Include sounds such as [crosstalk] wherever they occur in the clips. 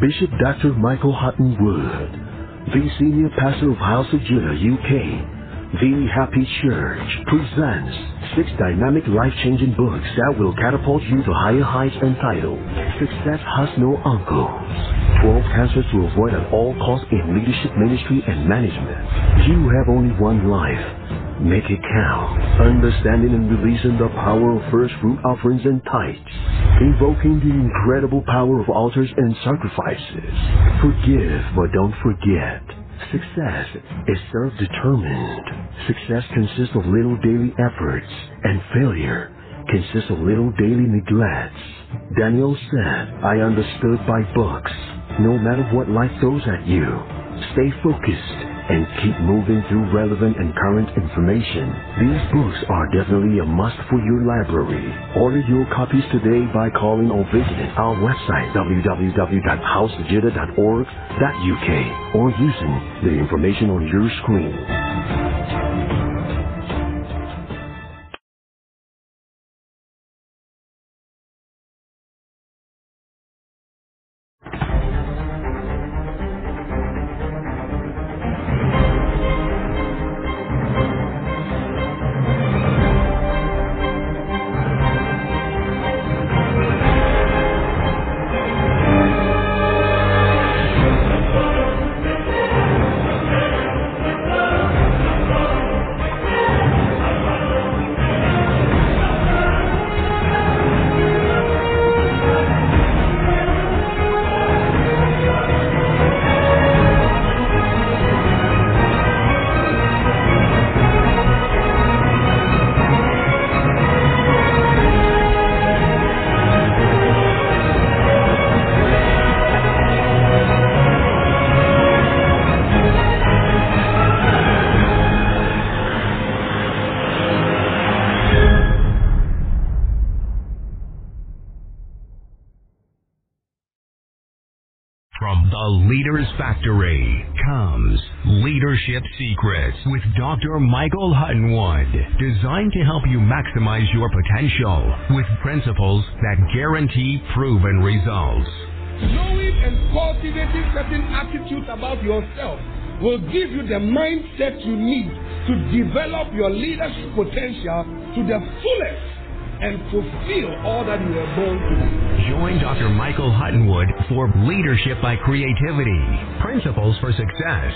Bishop Dr. Michael Hutton-Wood, the senior pastor of House of Judah, UK, the Happy Church presents six dynamic life-changing books that will catapult you to higher heights entitled Success Has No Uncle. 12 answers to avoid at all costs in leadership, ministry, and management. You have only one life. Make it count. Understanding and releasing the power of first fruit offerings and tithes. Invoking the incredible power of altars and sacrifices. Forgive, but don't forget. Success is self-determined. Success consists of little daily efforts, and failure consists of little daily neglects. Daniel said, I understood by books. No matter what life throws at you, stay focused and keep moving through relevant and current information. These books are definitely a must for your library. Order your copies today by calling or visiting our website www.housejudah.org.uk or using the information on your screen. Factory comes Leadership Secrets with Dr. Michael Hutton-Wood, designed to help you maximize your potential with principles that guarantee proven results. Knowing and cultivating certain attitudes about yourself will give you the mindset you need to develop your leadership potential to the fullest and fulfill all that you were born to do. Join Dr. Michael Hutton-Wood for Leadership by Creativity, Principles for Success,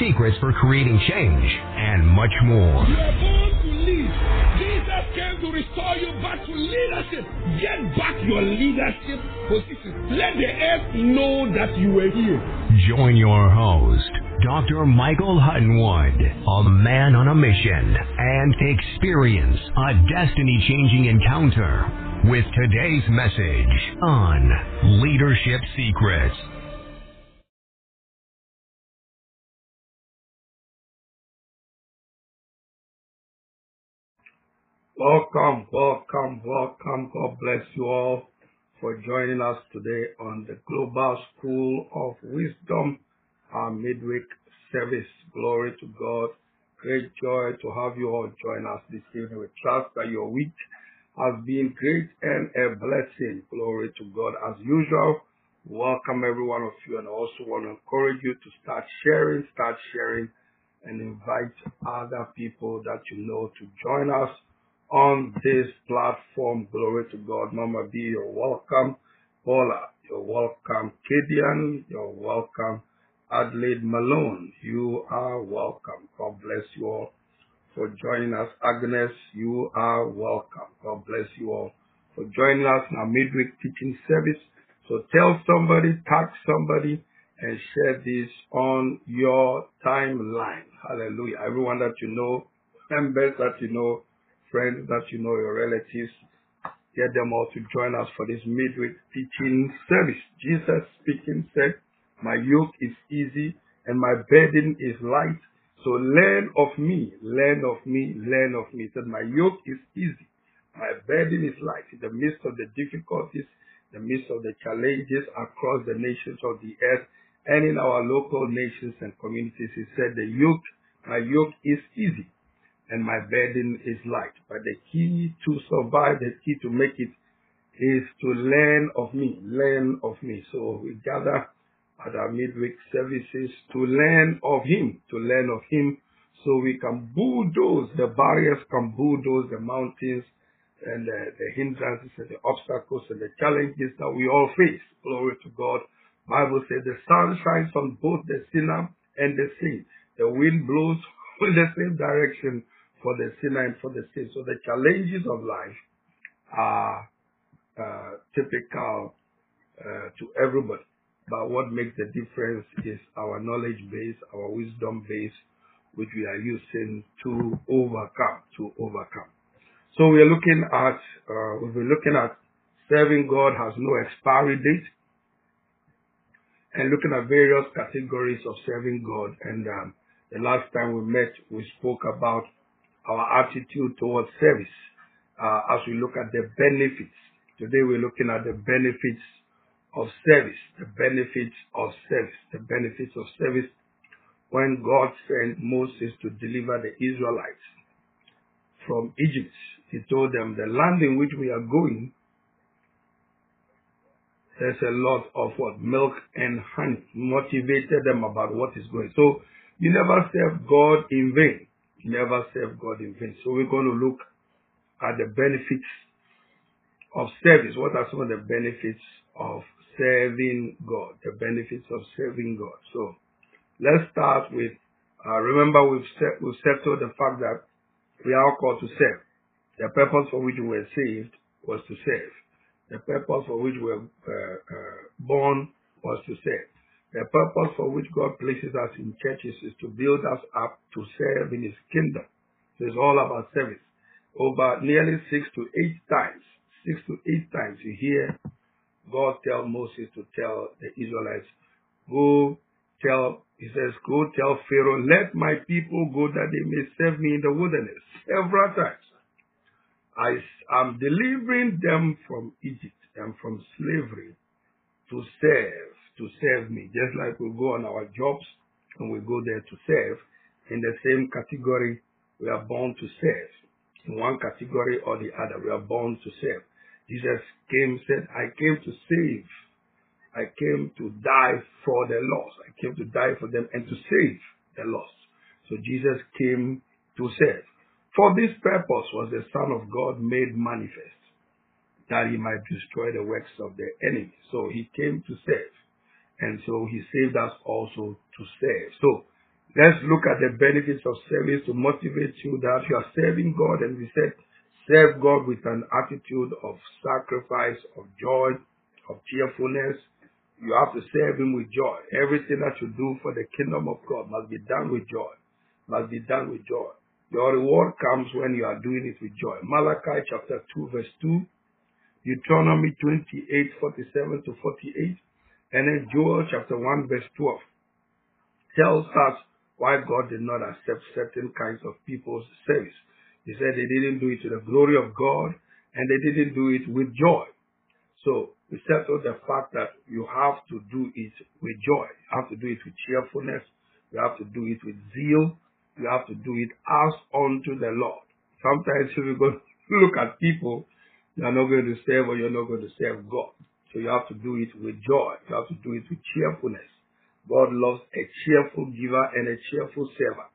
Secrets for Creating Change, and much more. You are born to lead. Jesus came to restore you back to leadership. Get back your leadership position. Let the earth know that you were here. Join your host, Dr. Michael Hutton-Wood, a man on a mission, and experience a destiny changing encounter with today's message on Leadership Secrets. Welcome, welcome, welcome. God bless you all for joining us today on the Global School of Wisdom, our midweek service. Glory to God. Great joy to have you all join us this evening. We trust that your week has been great and a blessing. Glory to God. As usual, welcome every one of you and I also want to encourage you to start sharing, start sharing and invite other people that you know to join us on this platform. Glory to God. Mama B, you're welcome. Paula, you're welcome. Kadian, you're welcome. Adelaide Malone, you are welcome. God bless you all for joining us. Agnes, you are welcome. God bless you all for joining us in our midweek teaching service. So tell somebody, tag somebody, and share this on your timeline. Hallelujah. Everyone that you know, members that you know, friends that you know, your relatives, get them all to join us for this midweek teaching service. Jesus speaking said, My yoke is easy and my burden is light. So learn of me, learn of me, learn of me. He said, My yoke is easy, my burden is light. In the midst of the difficulties, the midst of the challenges across the nations of the earth and in our local nations and communities, he said, The yoke, my yoke is easy and my burden is light. But the key to survive, the key to make it is to learn of me, learn of me. So we gather at our midweek services to learn of Him, to learn of Him so we can bulldoze the barriers, can bulldoze the mountains and the, the hindrances and the obstacles and the challenges that we all face. Glory to God. Bible says the sun shines on both the sinner and the saint. The wind blows [laughs] in the same direction for the sinner and for the saint. So the challenges of life are uh, typical uh, to everybody. But what makes the difference is our knowledge base, our wisdom base, which we are using to overcome, to overcome. So we are looking at, uh, we've been looking at serving God has no expiry date and looking at various categories of serving God. And um, the last time we met, we spoke about our attitude towards service uh, as we look at the benefits. Today we're looking at the benefits of service, the benefits of service, the benefits of service when God sent Moses to deliver the Israelites from Egypt. He told them, the land in which we are going, there's a lot of what? Milk and honey. Motivated them about what is going. So you never serve God in vain. Never serve God in vain. So we're going to look at the benefits of service. What are some of the benefits of serving God? The benefits of serving God. So Let's start with, uh, remember we've, set, we've settled the fact that we are called to serve. The purpose for which we were saved was to serve. The purpose for which we were uh, uh, born was to serve. The purpose for which God places us in churches is to build us up to serve in His kingdom. So it's all about service. Over nearly six to eight times, six to eight times you hear God tell Moses to tell the Israelites, go tell he says, Go tell Pharaoh, let my people go that they may serve me in the wilderness. Several times. I am delivering them from Egypt and from slavery to serve, to serve me. Just like we go on our jobs and we go there to serve. In the same category, we are born to serve. In one category or the other, we are born to serve. Jesus came, said, I came to save I came to die for the lost. I came to die for them and to save the lost. So Jesus came to save. For this purpose was the Son of God made manifest, that he might destroy the works of the enemy. So he came to save. And so he saved us also to serve. So let's look at the benefits of service to motivate you that you are serving God. And we said, serve God with an attitude of sacrifice, of joy, of cheerfulness, you have to serve him with joy. Everything that you do for the kingdom of God must be done with joy. Must be done with joy. Your reward comes when you are doing it with joy. Malachi chapter 2 verse 2, Deuteronomy 28, 47 to 48, and then Joel chapter 1 verse 12 tells us why God did not accept certain kinds of people's service. He said they didn't do it to the glory of God and they didn't do it with joy. So we settle the fact that you have to do it with joy. You have to do it with cheerfulness. You have to do it with zeal. You have to do it as unto the Lord. Sometimes if you go [laughs] look at people, you are not going to serve or you're not going to serve God. So you have to do it with joy. You have to do it with cheerfulness. God loves a cheerful giver and a cheerful server.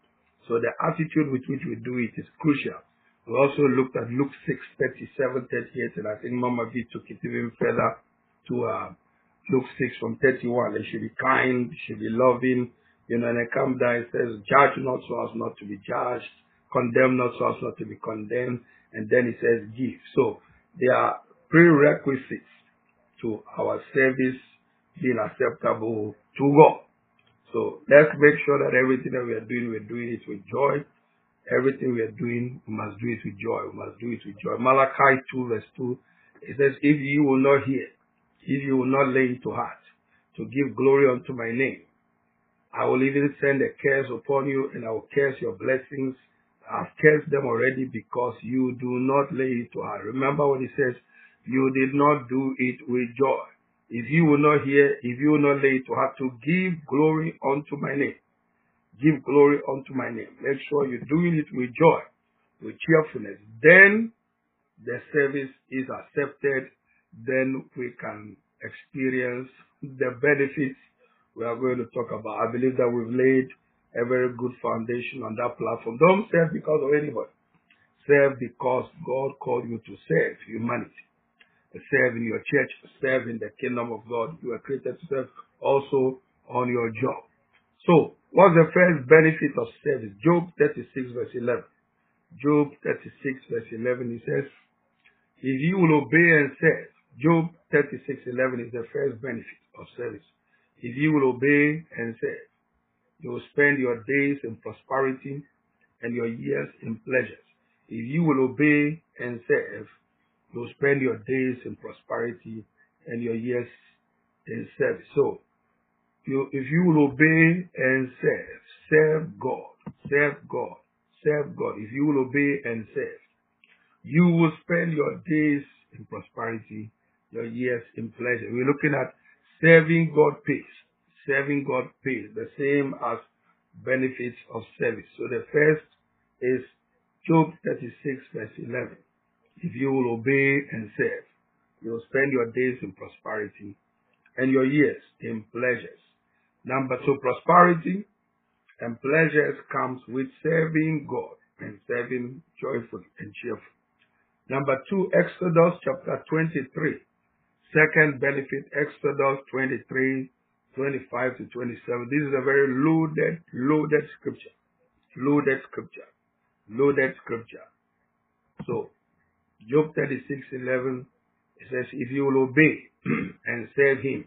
So the attitude with which we do it is crucial. We also looked at Luke 6, 37, 38, and I think Mama V took it even further to uh, Luke 6 from 31. They should be kind, should be loving. You know, and it comes down, it says, judge not so as not to be judged, condemn not so as not to be condemned, and then it says give. So there are prerequisites to our service being acceptable to God. So let's make sure that everything that we are doing, we're doing it with joy Everything we are doing, we must do it with joy. We must do it with joy. Malachi 2 verse 2, it says, if you will not hear, if you will not lay it to heart, to give glory unto my name, I will even send a curse upon you and I will curse your blessings. I've cursed them already because you do not lay it to heart. Remember what he says, you did not do it with joy. If you will not hear, if you will not lay to heart, to give glory unto my name. Give glory unto my name. Make sure you're doing it with joy, with cheerfulness. Then the service is accepted. Then we can experience the benefits we are going to talk about. I believe that we've laid a very good foundation on that platform. Don't serve because of anybody. Serve because God called you to serve humanity. Serve in your church, serve in the kingdom of God. You are created to serve also on your job. So, what's the first benefit of service? Job 36 verse 11. Job 36 verse 11, he says, if you will obey and serve, Job 36 11 is the first benefit of service. If you will obey and serve, you will spend your days in prosperity and your years in pleasures. If you will obey and serve, you will spend your days in prosperity and your years in service. So, you, if you will obey and serve, serve God, serve God, serve God. If you will obey and serve, you will spend your days in prosperity, your years in pleasure. We're looking at serving God pays. Serving God pays, the same as benefits of service. So the first is Job 36 verse 11. If you will obey and serve, you will spend your days in prosperity and your years in pleasures. Number two, prosperity and pleasures comes with serving God and serving joyfully and cheerfully. Number two, Exodus chapter 23. Second benefit, Exodus 23, 25 to 27. This is a very loaded, loaded scripture. Loaded scripture. Loaded scripture. So, Job 36, 11, it says, if you will obey [clears throat] and serve him.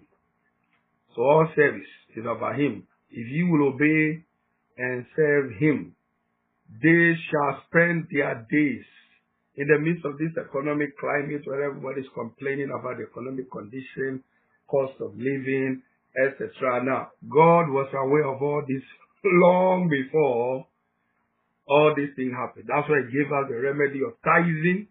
So all service is about him. If you will obey and serve him, they shall spend their days in the midst of this economic climate where everybody is complaining about the economic condition, cost of living, etc. Now, God was aware of all this [laughs] long before all these things happened. That's why He gave us the remedy of tithing,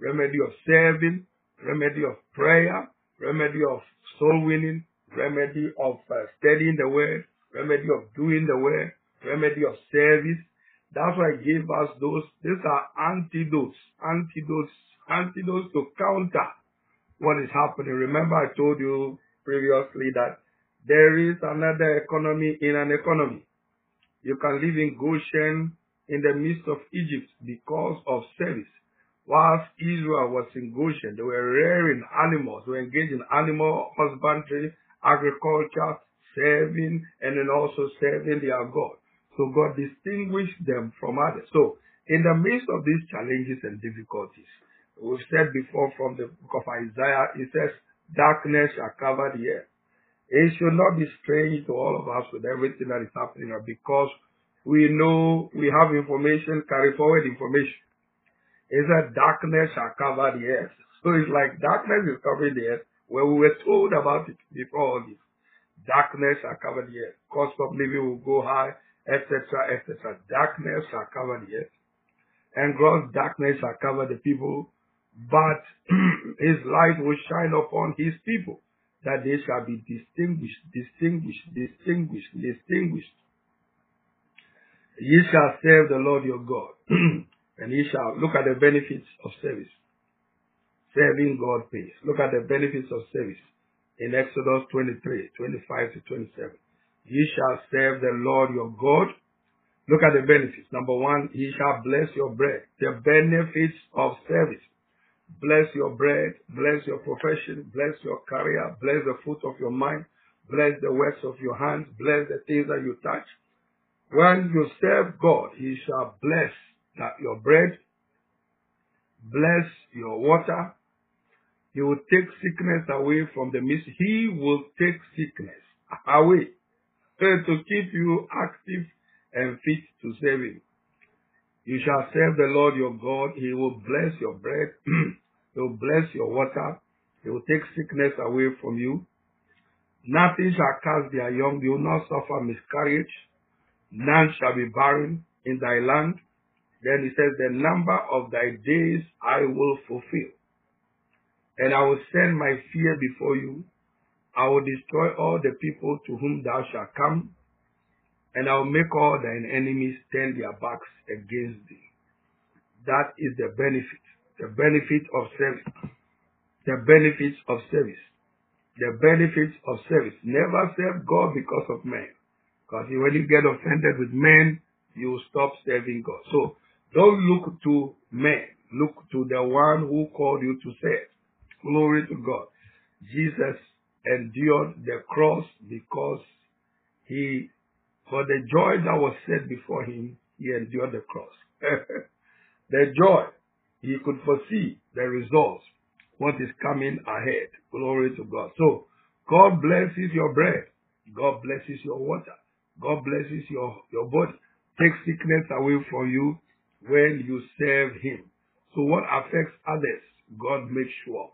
remedy of serving, remedy of prayer, remedy of soul winning, remedy of uh, studying the word, remedy of doing the word, remedy of service. That's why He gave us those. These are antidotes, antidotes, antidotes to counter what is happening. Remember, I told you previously that there is another economy in an economy. You can live in Goshen in the midst of Egypt because of service. Whilst Israel was in Goshen, they were rearing animals, they were engaged in animal husbandry, agriculture, serving, and then also serving their God. So God distinguished them from others. So in the midst of these challenges and difficulties, we've said before from the book of Isaiah, it says, darkness shall cover the earth. It should not be strange to all of us with everything that is happening because we know we have information, carry forward information. It's that darkness shall cover the earth. So it's like darkness is covering the earth where we were told about it before all this. Darkness shall cover the earth. Cost of living will go high, etc., etc. Darkness shall cover the earth. And gross darkness shall cover the people, but [clears throat] his light will shine upon his people that they shall be distinguished, distinguished, distinguished, distinguished. Ye shall serve the Lord your God, [clears throat] and ye shall look at the benefits of service. Serving God pays. Look at the benefits of service in Exodus 23, 25 to 27. Ye shall serve the Lord your God. Look at the benefits. Number one, he shall bless your bread. The benefits of service. Bless your bread, bless your profession, bless your career, bless the fruit of your mind, bless the works of your hands, bless the things that you touch. When you serve God, He shall bless that your bread, bless your water. He will take sickness away from the midst. He will take sickness away to keep you active and fit to serve Him. You shall serve the Lord your God. He will bless your bread. [clears throat] he will bless your water. He will take sickness away from you. Nothing shall cast their young. You will not suffer miscarriage. None shall be barren in thy land. Then he says, the number of thy days I will fulfill. And I will send my fear before you. I will destroy all the people to whom thou shalt come and I will make all thine enemies turn their backs against thee. That is the benefit, the benefit of service, the benefits of service. the benefits of service. Never serve God because of men. Because when you get offended with men, you stop serving God. So don't look to men. Look to the one who called you to serve. Glory to God. Jesus endured the cross because he, for the joy that was set before him, he endured the cross. [laughs] the joy, he could foresee the results, what is coming ahead. Glory to God. So, God blesses your bread. God blesses your water. God blesses your, your body. Take sickness away from you when you serve Him. So what affects others, God makes sure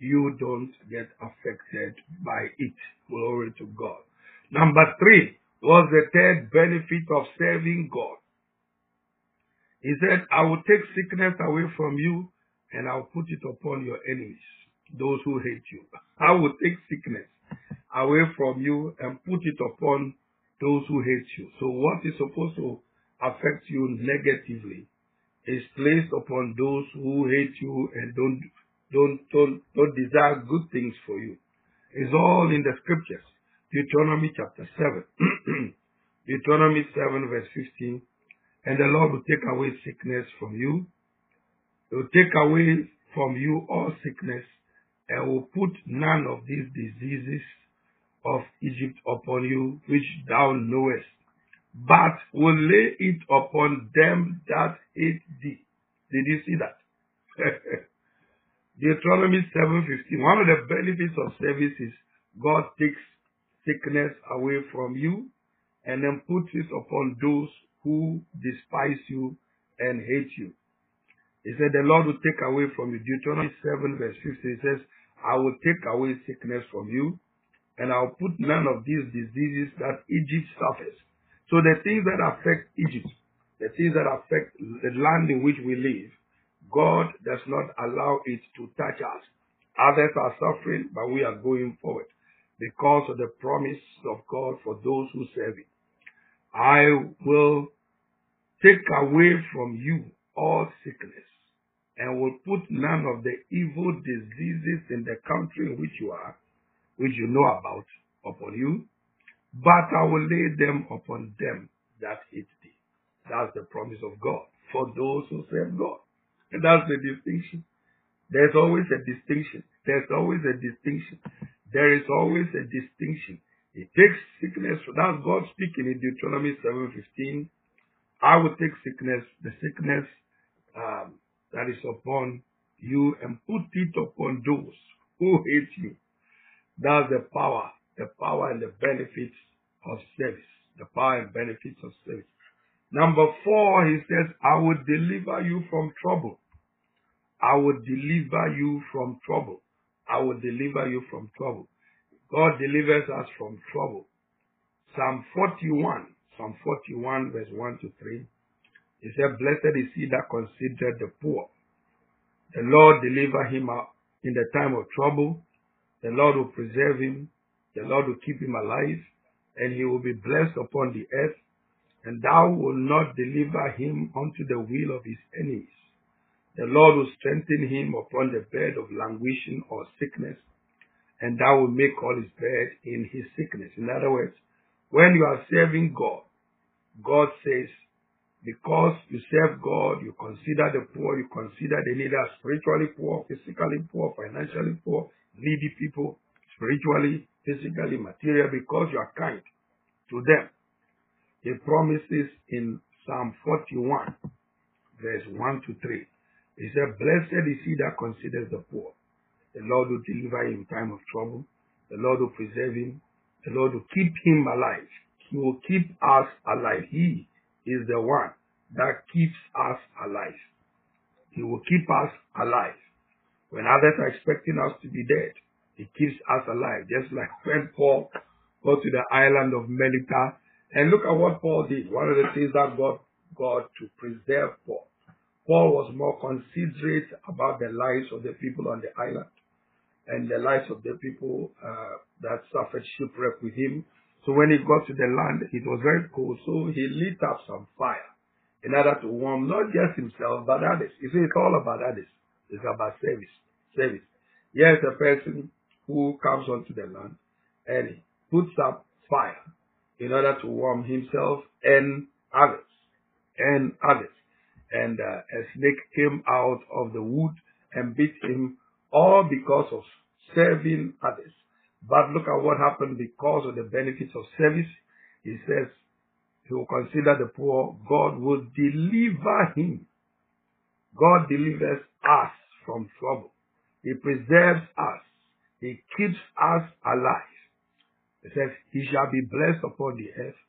you don't get affected by it. Glory to God. Number three was the third benefit of serving God. He said, I will take sickness away from you and I'll put it upon your enemies, those who hate you. [laughs] I will take sickness away from you and put it upon those who hate you. So what is supposed to affect you negatively is placed upon those who hate you and don't don't don't, don't desire good things for you. It's all in the scriptures. Deuteronomy chapter 7. [clears throat] Deuteronomy 7 verse 15. And the Lord will take away sickness from you. He will take away from you all sickness and will put none of these diseases of Egypt upon you, which thou knowest, but will lay it upon them that hate thee. Did you see that? [laughs] Deuteronomy 7:15. One of the benefits of service is God takes sickness away from you and then puts it upon those who despise you and hate you. He said, The Lord will take away from you. Deuteronomy 7 verse 15 says, I will take away sickness from you and I'll put none of these diseases that Egypt suffers. So the things that affect Egypt, the things that affect the land in which we live, God does not allow it to touch us. Others are suffering, but we are going forward because of the promise of God for those who serve Him. I will take away from you all sickness and will put none of the evil diseases in the country in which you are which you know about, upon you, but I will lay them upon them that hate thee. That's the promise of God for those who serve God. And that's the distinction. There's always a distinction. There's always a distinction. There is always a distinction. It takes sickness. That's God speaking in Deuteronomy 7:15. I will take sickness, the sickness um, that is upon you, and put it upon those who hate you. That's the power, the power and the benefits of service. The power and benefits of service. Number four, he says, I will deliver you from trouble. I will deliver you from trouble. I will deliver you from trouble. God delivers us from trouble. Psalm 41, Psalm 41 verse 1 to 3. He said, Blessed is he that considered the poor. The Lord deliver him out in the time of trouble. The Lord will preserve him. The Lord will keep him alive, and he will be blessed upon the earth. And thou will not deliver him unto the will of his enemies. The Lord will strengthen him upon the bed of languishing or sickness, and thou will make all his bed in his sickness. In other words, when you are serving God, God says, because you serve God, you consider the poor, you consider the neither spiritually poor, physically poor, financially poor, needy people, spiritually, physically, materially, because you are kind to them. He promises in Psalm 41, verse 1 to 3. He said, Blessed is he that considers the poor. The Lord will deliver him in time of trouble. The Lord will preserve him. The Lord will keep him alive. He will keep us alive. He is the one that keeps us alive. He will keep us alive. When others are expecting us to be dead, he keeps us alive. Just like when Paul got to the island of Melita. And look at what Paul did. One of the things that God God to preserve Paul. Paul was more considerate about the lives of the people on the island and the lives of the people uh, that suffered shipwreck with him. So when he got to the land, it was very cold. So he lit up some fire in order to warm not just himself, but others. You see, it's all about others. It's about service. Service. Yes, a person who comes onto the land and puts up fire in order to warm himself and others and others. And uh, a snake came out of the wood and bit him all because of serving others. But look at what happened because of the benefits of service. He says he will consider the poor. God will deliver him. God delivers us from trouble. He preserves us. He keeps us alive. He says, He shall be blessed upon the earth.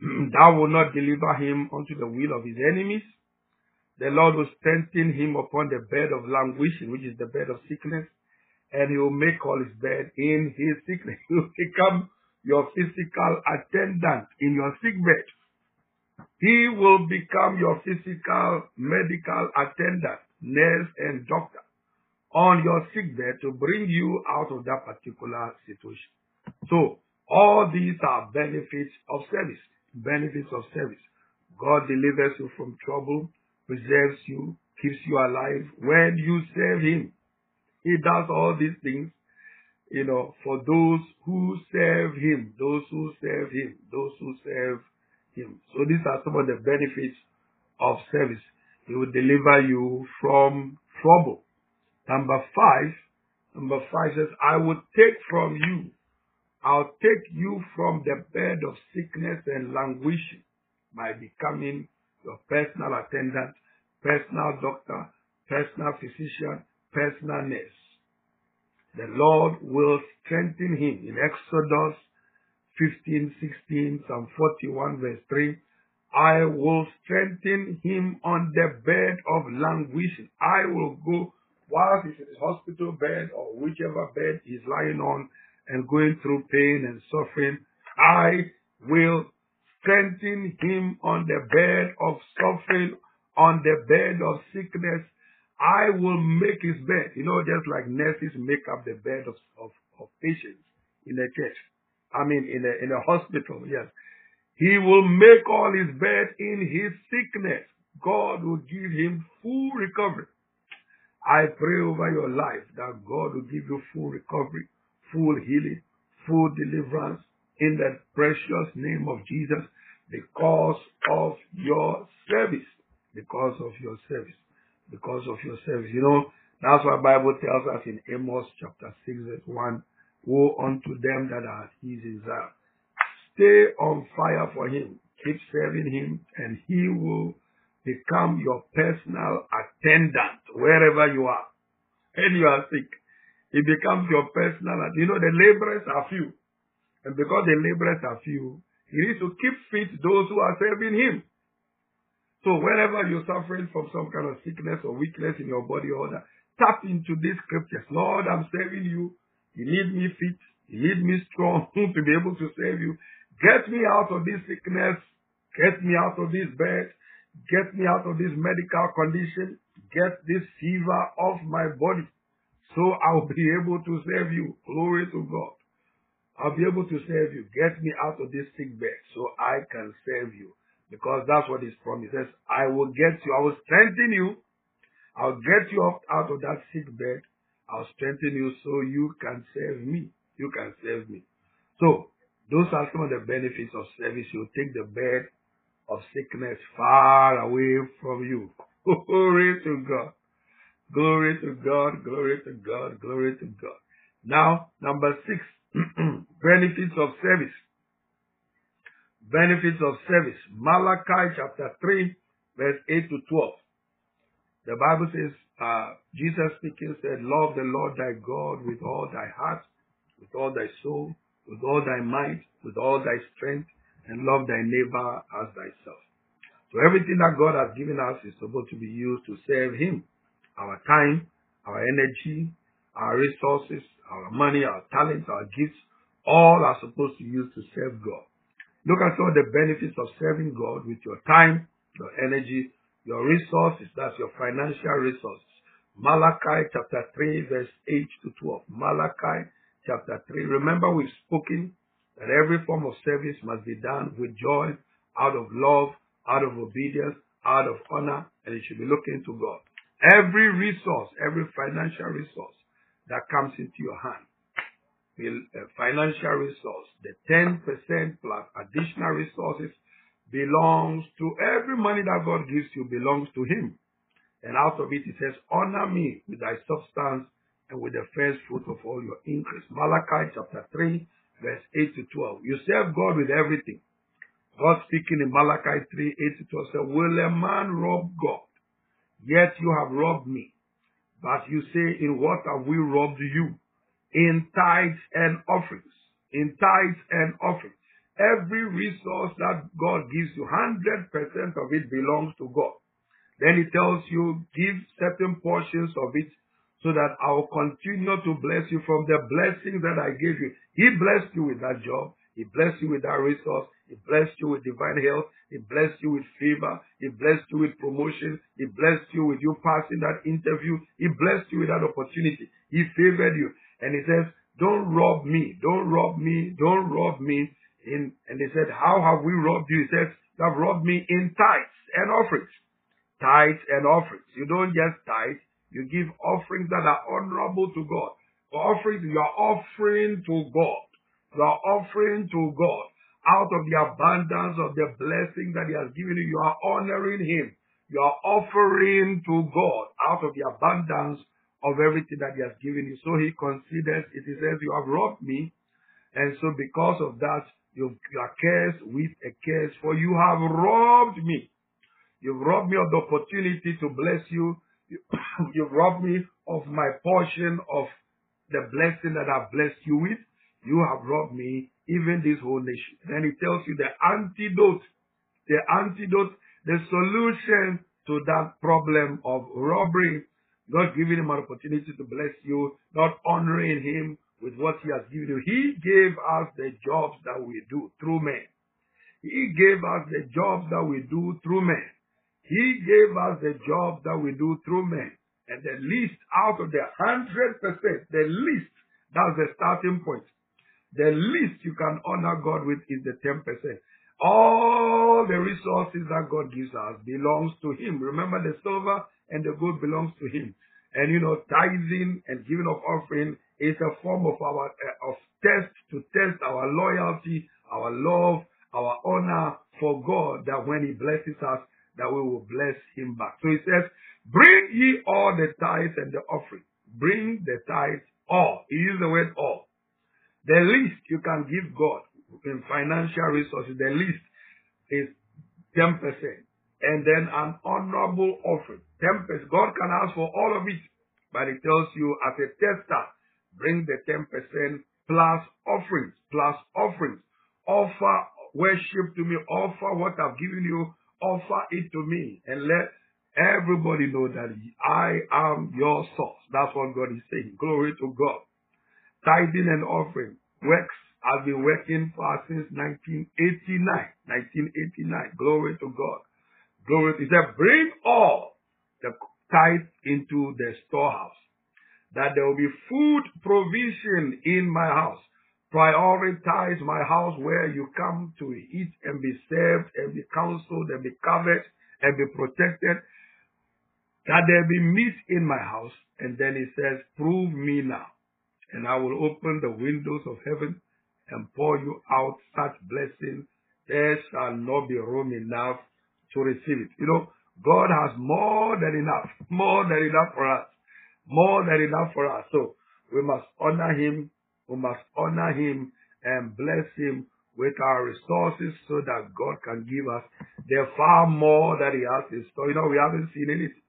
[clears throat] Thou will not deliver him unto the will of his enemies. The Lord will strengthen him upon the bed of languishing, which is the bed of sickness, and he will make all his bed in his sickness. [laughs] He will become your physical attendant in your sick bed. He will become your physical medical attendant, nurse, and doctor on your sick bed to bring you out of that particular situation. So, all these are benefits of service. Benefits of service. God delivers you from trouble, preserves you, keeps you alive when you serve Him. He does all these things, you know, for those who serve Him, those who serve Him, those who serve Him. So these are some of the benefits of service. He will deliver you from trouble. Number five, number five says, I will take from you I'll take you from the bed of sickness and languishing by becoming your personal attendant, personal doctor, personal physician, personal nurse. The Lord will strengthen him in Exodus 15, 16, Psalm 41, verse 3. I will strengthen him on the bed of languishing. I will go while he's in his hospital bed or whichever bed he's lying on and going through pain and suffering, I will strengthen him on the bed of suffering, on the bed of sickness. I will make his bed. You know, just like nurses make up the bed of, of, of patients in a church. I mean, in a, in a hospital, yes. He will make all his bed in his sickness. God will give him full recovery. I pray over your life that God will give you full recovery full healing, full deliverance in the precious name of Jesus because of your service. Because of your service. Because of your service. You know, that's what the Bible tells us in Amos chapter 6 verse 1. Woe unto them that are his desire. Stay on fire for him. Keep serving him and he will become your personal attendant wherever you are. And you are sick. He becomes your personal. You know, the laborers are few. And because the laborers are few, he needs to keep fit those who are serving him. So whenever you're suffering from some kind of sickness or weakness in your body or that, tap into these scriptures. Lord, I'm serving you. You need me fit. You need me strong [laughs] to be able to save you. Get me out of this sickness. Get me out of this bed. Get me out of this medical condition. Get this fever off my body. So I'll be able to serve you. Glory to God. I'll be able to serve you. Get me out of this sick bed so I can serve you. Because that's what his promise says. I will get you. I will strengthen you. I'll get you out of that sick bed. I'll strengthen you so you can serve me. You can serve me. So those are some of the benefits of service. You take the bed of sickness far away from you. [laughs] Glory to God. Glory to God, glory to God, glory to God. Now, number six, [clears throat] benefits of service. Benefits of service. Malachi chapter 3, verse 8 to 12. The Bible says, uh, Jesus speaking said, Love the Lord thy God with all thy heart, with all thy soul, with all thy might, with all thy strength, and love thy neighbor as thyself. So everything that God has given us is supposed to be used to serve him our time, our energy, our resources, our money, our talents, our gifts, all are supposed to use to serve God. Look at all the benefits of serving God with your time, your energy, your resources, that's your financial resources. Malachi chapter 3 verse 8 to 12. Malachi chapter 3. Remember we've spoken that every form of service must be done with joy, out of love, out of obedience, out of honor, and it should be looking to God. Every resource, every financial resource that comes into your hand financial resource, the 10% plus additional resources belongs to every money that God gives you belongs to Him. And out of it, He says, Honor me with thy substance and with the first fruit of all your increase. Malachi chapter 3, verse 8 to 12. You serve God with everything. God speaking in Malachi 3, 8 to 12 said, Will a man rob God? Yet you have robbed me. But you say, In what have we robbed you? In tithes and offerings. In tithes and offerings. Every resource that God gives you, 100% of it belongs to God. Then he tells you, give certain portions of it so that I'll continue to bless you from the blessings that I gave you. He blessed you with that job. He blessed you with that resource. He blessed you with divine health. He blessed you with favor. He blessed you with promotion. He blessed you with you passing that interview. He blessed you with that opportunity. He favored you. And he says, don't rob me. Don't rob me. Don't rob me. In, and they said, how have we robbed you? He says, you have robbed me in tithes and offerings. Tithes and offerings. You don't just tithe. You give offerings that are honorable to God. Offerings you are offering to God. You are offering to God out of the abundance of the blessing that He has given you. You are honoring Him. You are offering to God out of the abundance of everything that He has given you. So He considers it. He says, You have robbed me. And so because of that, you, you are cursed with a curse, for you have robbed me. You've robbed me of the opportunity to bless you. [coughs] You've robbed me of my portion of the blessing that I've blessed you with. You have robbed me even this whole nation. Then he tells you the antidote, the antidote, the solution to that problem of robbery, not giving him an opportunity to bless you, not honoring him with what he has given you. He gave us the jobs that we do through men. He gave us the jobs that we do through men. He gave us the job that we do through men. And the least out of the hundred percent, the least, that's the starting point. The least you can honor God with is the 10%. All the resources that God gives us belongs to Him. Remember the silver and the gold belongs to Him. And you know, tithing and giving of offering is a form of our uh, of test to test our loyalty, our love, our honor for God. That when He blesses us, that we will bless Him back. So He says, "Bring ye all the tithes and the offering. Bring the tithes all." He used the word all. The least you can give God in financial resources, the least is 10%. And then an honorable offering. 10%. God can ask for all of it, but He tells you as a tester, bring the 10% plus offerings, plus offerings. Offer worship to me, offer what I've given you, offer it to me, and let everybody know that I am your source. That's what God is saying. Glory to God tithing and offering works I've been working for since 1989. 1989. Glory to God. Glory. to said, bring all the tithe into the storehouse, that there will be food provision in my house. Prioritize my house where you come to eat and be served and be counseled and be covered and be protected. That there be meat in my house. And then he says, prove me now and I will open the windows of heaven and pour you out such blessing, there shall not be room enough to receive it. You know, God has more than enough, more than enough for us, more than enough for us. So we must honor Him, we must honor Him and bless Him with our resources so that God can give us the far more that He has in store. You know, we haven't seen anything.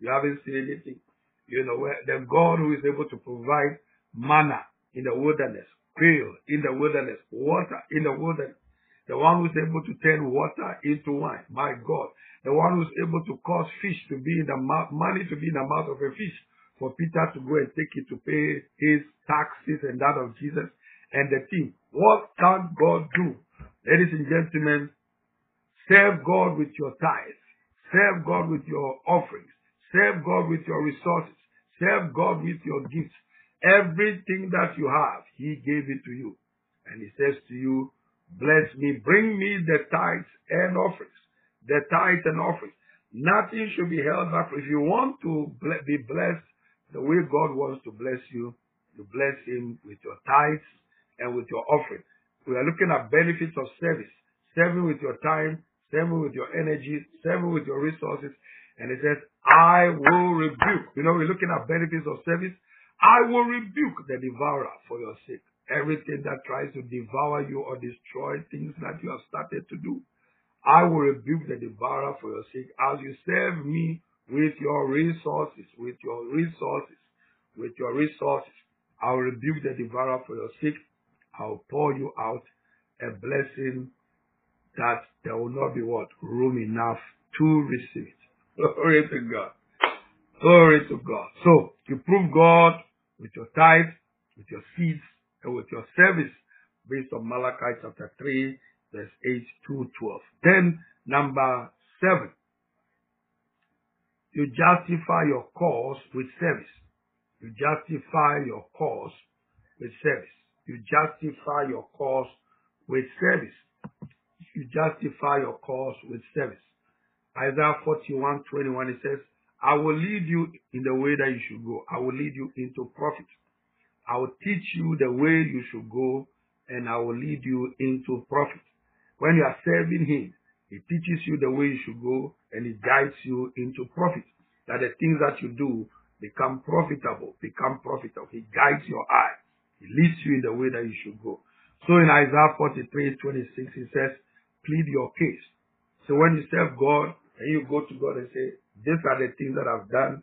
We haven't seen anything. You know, the God who is able to provide manna in the wilderness, quail in the wilderness, water in the wilderness. The one who's able to turn water into wine, my God. The one who's able to cause fish to be in the mouth, money to be in the mouth of a fish, for Peter to go and take it to pay his taxes and that of Jesus and the team. What can God do? Ladies and gentlemen, serve God with your tithes. Serve God with your offerings. Serve God with your resources. Serve God with your gifts. Everything that you have, he gave it to you. And he says to you, bless me, bring me the tithes and offerings. The tithes and offerings. Nothing should be held back. If you want to be blessed the way God wants to bless you, You bless him with your tithes and with your offering. We are looking at benefits of service. Serving with your time, serving with your energy, serving with your resources. And it says, I will rebuke. You know, we're looking at benefits of service. I will rebuke the devourer for your sake. Everything that tries to devour you or destroy things that you have started to do. I will rebuke the devourer for your sake as you serve me with your resources, with your resources, with your resources. I will rebuke the devourer for your sake. I will pour you out a blessing that there will not be what? Room enough to receive it. [laughs] Glory to God. Glory to God. So you prove God with your tithe, with your seeds, and with your service based on Malachi chapter 3 verse 8 to 12. Then number 7. You justify your cause with service. You justify your cause with service. You justify your cause with service. You justify your cause with service. Isaiah 41, 21, it says, I will lead you in the way that you should go. I will lead you into profit. I will teach you the way you should go and I will lead you into profit. When you are serving Him, He teaches you the way you should go and He guides you into profit. That the things that you do become profitable, become profitable. He guides your eye. He leads you in the way that you should go. So in Isaiah 43, 26, He says, plead your case. So when you serve God and you go to God and say, these are the things that I've done.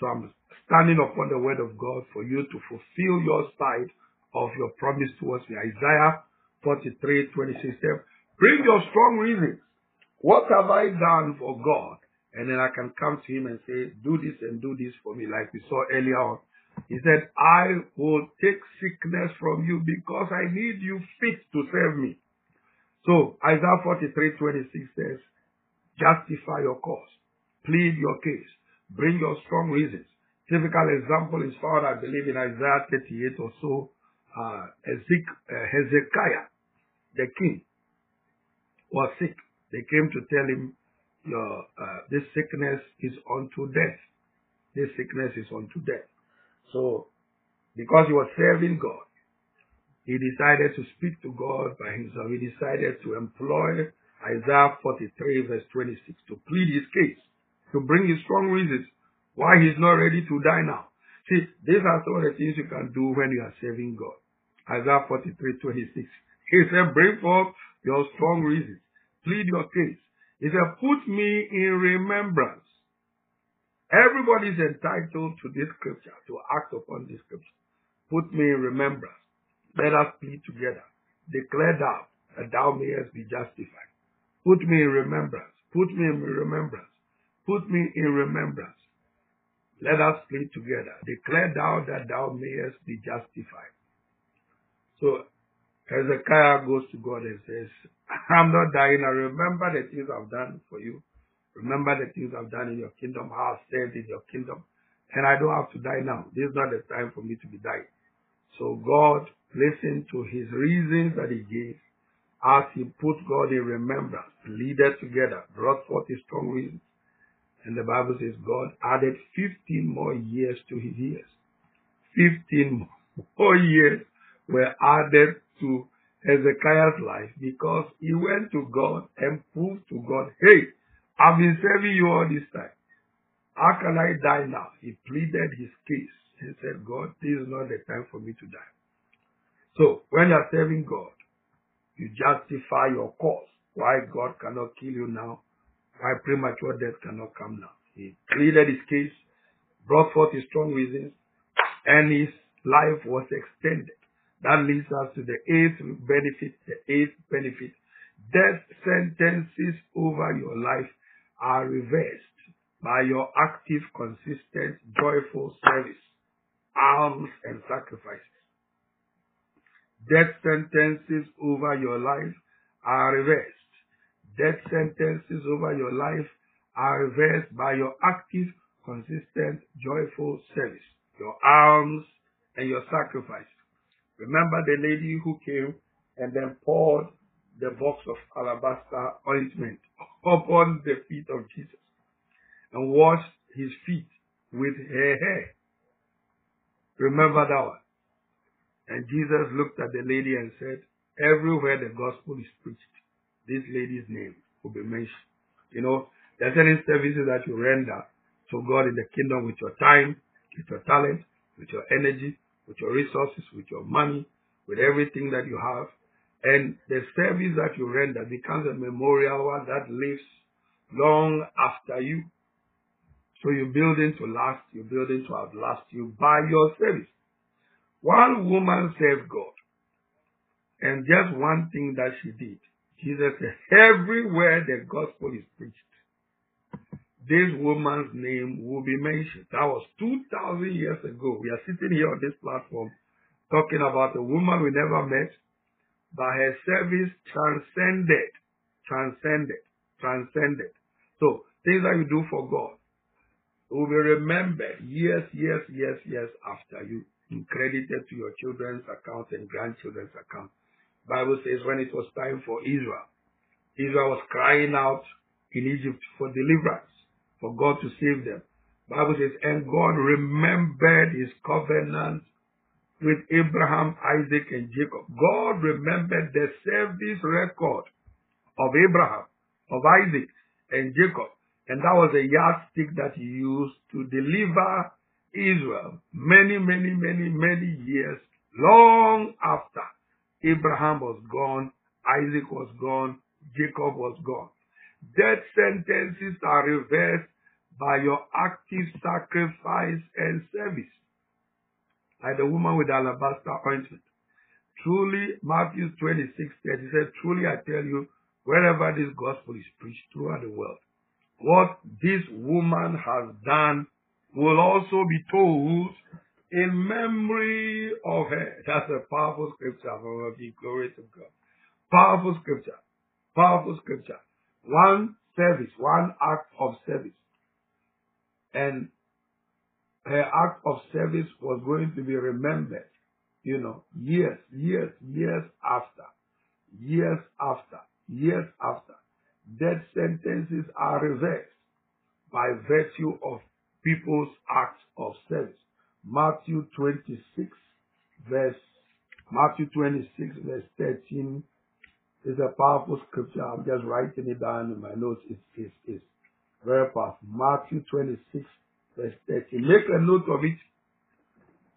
So I'm standing upon the word of God for you to fulfill your side of your promise towards me. Isaiah 43, 26 says, Bring your strong reasons. What have I done for God? And then I can come to him and say, do this and do this for me, like we saw earlier on. He said, I will take sickness from you because I need you fit to serve me. So Isaiah 43, 26 says, justify your cause, plead your case, bring your strong reasons. Typical example is found, I believe, in Isaiah 38 or so. Uh, uh Hezekiah, the king, was sick. They came to tell him, Your, uh, this sickness is unto death. This sickness is unto death. So, because he was serving God, he decided to speak to God by himself. He decided to employ Isaiah 43 verse 26 to plead his case, to bring his strong reasons why he's not ready to die now. See, these are some of the things you can do when you are serving God. Isaiah 43, 26. He said, bring forth your strong reasons. Plead your case. He said, put me in remembrance. Everybody is entitled to this scripture, to act upon this scripture. Put me in remembrance. Let us plead together. Declare thou that thou mayest be justified. Put me in remembrance. Put me in remembrance. Put me in remembrance. Let us plead together. Declare thou that thou mayest be justified. So Hezekiah goes to God and says, I'm not dying. I remember the things I've done for you. Remember the things I've done in your kingdom, how I've served in your kingdom. And I don't have to die now. This is not the time for me to be dying. So God listened to his reasons that he gave as he put God in remembrance, pleaded together, brought forth his strong reasons. And the Bible says God added 15 more years to his years. 15 [laughs] more years were added to Hezekiah's life because he went to God and proved to God, hey, I've been serving you all this time. How can I die now? He pleaded his case and said, God, this is not the time for me to die. So when you're serving God, you justify your cause. Why God cannot kill you now? Why premature death cannot come now? He pleaded his case, brought forth his strong reasons, and his life was extended. That leads us to the eighth benefit. The eighth benefit. Death sentences over your life are reversed by your active, consistent, joyful service, alms, and sacrifices. Death sentences over your life are reversed. Death sentences over your life are reversed by your active, consistent, joyful service, your alms, and your sacrifice. Remember the lady who came and then poured the box of alabaster ointment upon the feet of Jesus and washed his feet with her hair. Remember that one. And Jesus looked at the lady and said, Everywhere the gospel is preached, this lady's name will be mentioned. You know, there are certain services that you render to God in the kingdom with your time, with your talent, with your energy, with your resources, with your money, with everything that you have. And the service that you render becomes a memorial one that lives long after you. So you're building to last, you're building to outlast you by your service. One woman served God. And just one thing that she did, Jesus said, everywhere the gospel is preached, this woman's name will be mentioned. That was 2,000 years ago. We are sitting here on this platform talking about a woman we never met, but her service transcended, transcended, transcended. So, things that you do for God will be remembered years, years, years, years after you credited to your children's account and grandchildren's account. Bible says when it was time for Israel, Israel was crying out in Egypt for deliverance for God to save them. Bible says, and God remembered his covenant with Abraham, Isaac, and Jacob. God remembered the service record of Abraham, of Isaac, and Jacob. And that was a yardstick that he used to deliver Israel many, many, many, many years long after Abraham was gone, Isaac was gone, Jacob was gone. Death sentences are reversed by your active sacrifice and service. Like the woman with the alabaster ointment. Truly, Matthew 26, 30 says, Truly I tell you, wherever this gospel is preached throughout the world, what this woman has done will also be told in memory of her. That's a powerful scripture from the glory to God. Powerful scripture. Powerful scripture. One service, one act of service. And her act of service was going to be remembered, you know, years, years, years after, years after, years after. Death sentences are reversed by virtue of people's acts of service. Matthew 26, verse Matthew 26, verse 13 is a powerful scripture. I'm just writing it down in my notes. It's, it's, it's very powerful. Matthew 26, verse 13. Make a note of it.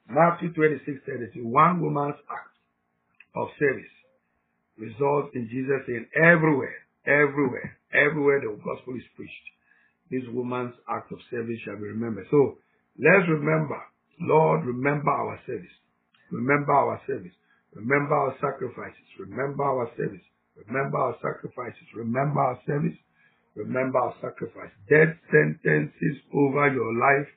Matthew 26, 13. One woman's act of service results in Jesus saying, everywhere, everywhere, everywhere the gospel is preached, this woman's act of service shall be remembered. So let's remember, Lord, remember our service. Remember our service. Remember our sacrifices. Remember our service. Remember our sacrifices. Remember our service. Remember our sacrifice. Death sentences over your life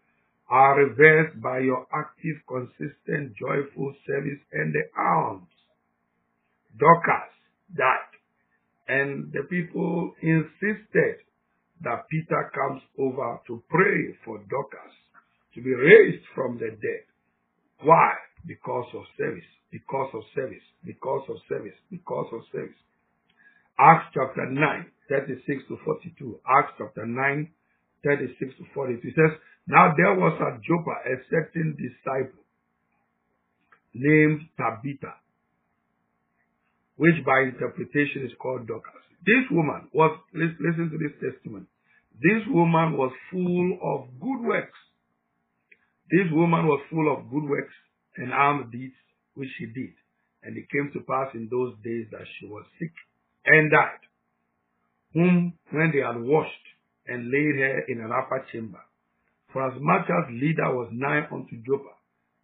are reversed by your active, consistent, joyful service and the alms. Dorcas died. And the people insisted that Peter comes over to pray for Dorcas to be raised from the dead. Why? Because of service. Because of service. Because of service. Because of service. Acts chapter 9, 36 to 42. Acts chapter 9, 36 to 42. It says, Now there was at Joppa a certain disciple named Tabitha, which by interpretation is called Dorcas. This woman was, listen to this testimony. This woman was full of good works. This woman was full of good works and alms deeds which she did. And it came to pass in those days that she was sick and died, whom when they had washed and laid her in an upper chamber. For as much as Lydda was nigh unto Joppa,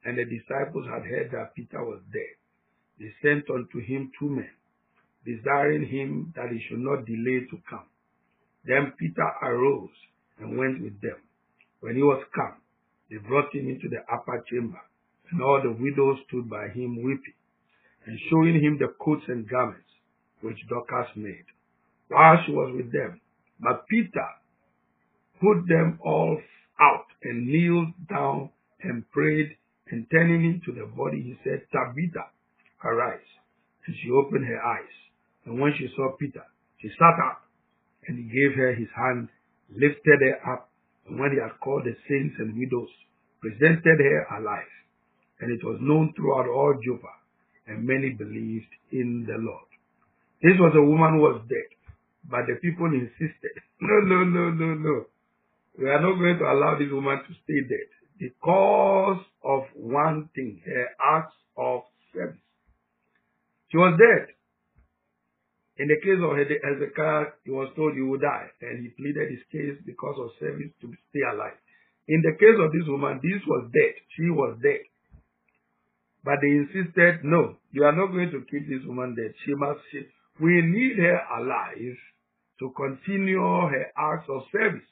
and the disciples had heard that Peter was dead, they sent unto him two men, desiring him that he should not delay to come. Then Peter arose and went with them. When he was come, they brought him into the upper chamber, and all the widows stood by him weeping, and showing him the coats and garments which Dorcas made while she was with them. But Peter put them all out and kneeled down and prayed and turning into the body, he said, Tabitha, arise. And she opened her eyes. And when she saw Peter, she sat up and he gave her his hand, lifted her up, and when he had called the saints and widows, presented her alive. and it was known throughout all Joppa, and many believed in the Lord. This was a woman who was dead, but the people insisted, no, no, no, no, no. We are not going to allow this woman to stay dead because of one thing, her acts of service. She was dead. In the case of Hezekiah, he was told he would die, and he pleaded his case because of service to stay alive. In the case of this woman, this was dead. She was dead. But they insisted, no, you are not going to keep this woman dead. She must, she, we need her alive to continue her acts of service.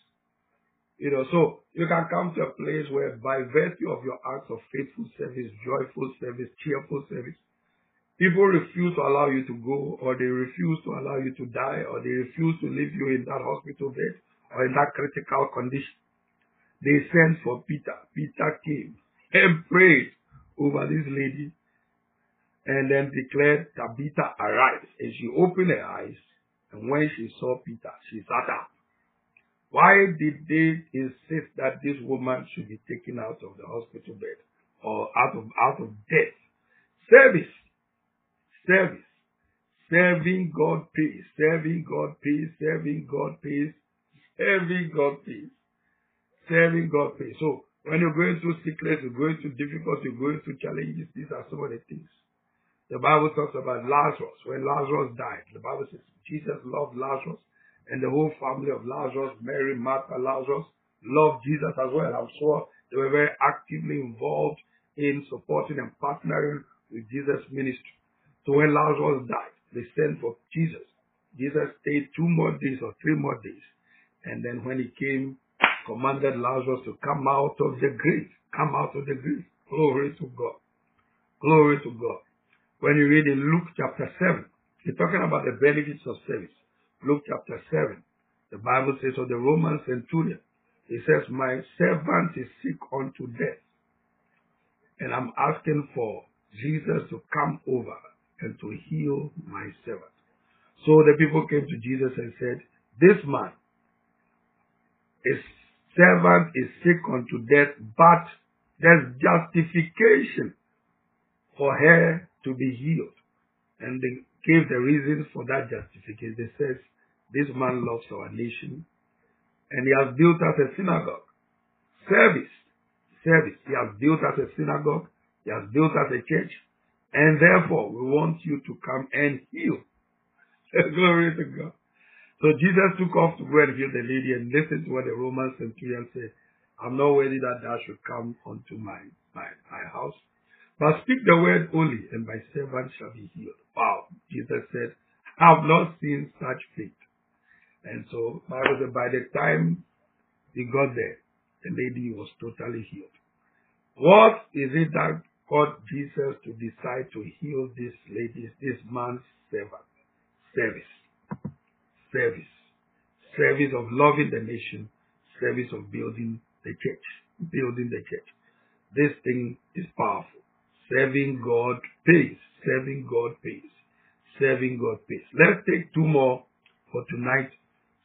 You know, so you can come to a place where by virtue of your acts of faithful service, joyful service, cheerful service, people refuse to allow you to go or they refuse to allow you to die or they refuse to leave you in that hospital bed or in that critical condition. They sent for Peter. Peter came and prayed over this lady and then declared Tabitha arise. And she opened her eyes and when she saw Peter, she sat up. Why did they insist that this woman should be taken out of the hospital bed or out of out of death? Service, service, serving God pays, serving God pays, serving God pays, serving God pays, serving God pays. So when you're going through sickness, you're going through difficulty, you're going through challenges, these are some of the things. The Bible talks about Lazarus. When Lazarus died, the Bible says Jesus loved Lazarus and the whole family of Lazarus, Mary, Martha, Lazarus, loved Jesus as well. I'm sure they were very actively involved in supporting and partnering with Jesus' ministry. So when Lazarus died, they sent for Jesus. Jesus stayed two more days or three more days. And then when he came, commanded Lazarus to come out of the grave. Come out of the grave. Glory to God. Glory to God. When you read in Luke chapter 7, you're talking about the benefits of service. Luke chapter 7. The Bible says of the Roman centurion, he says, My servant is sick unto death. And I'm asking for Jesus to come over and to heal my servant. So the people came to Jesus and said, This man, his servant is sick unto death, but there's justification for her to be healed. And they gave the reason for that justification. They says, this man loves our nation and he has built us a synagogue. Service. Service. He has built us a synagogue. He has built us a church. And therefore, we want you to come and heal. [laughs] Glory to God. So Jesus took off to go and heal the lady and listen to what the Roman centurion said. I'm not worthy that thou should come unto my, my, my house. But speak the word only, and my servant shall be healed. Wow. Jesus said, I have not seen such faith. And so by the time he got there, the lady was totally healed. What is it that caused Jesus to decide to heal this lady, this man's servant? Service. Service. Service of loving the nation. Service of building the church. Building the church. This thing is powerful. Serving God pays. Serving God pays. Serving God pays. Let's take two more for tonight.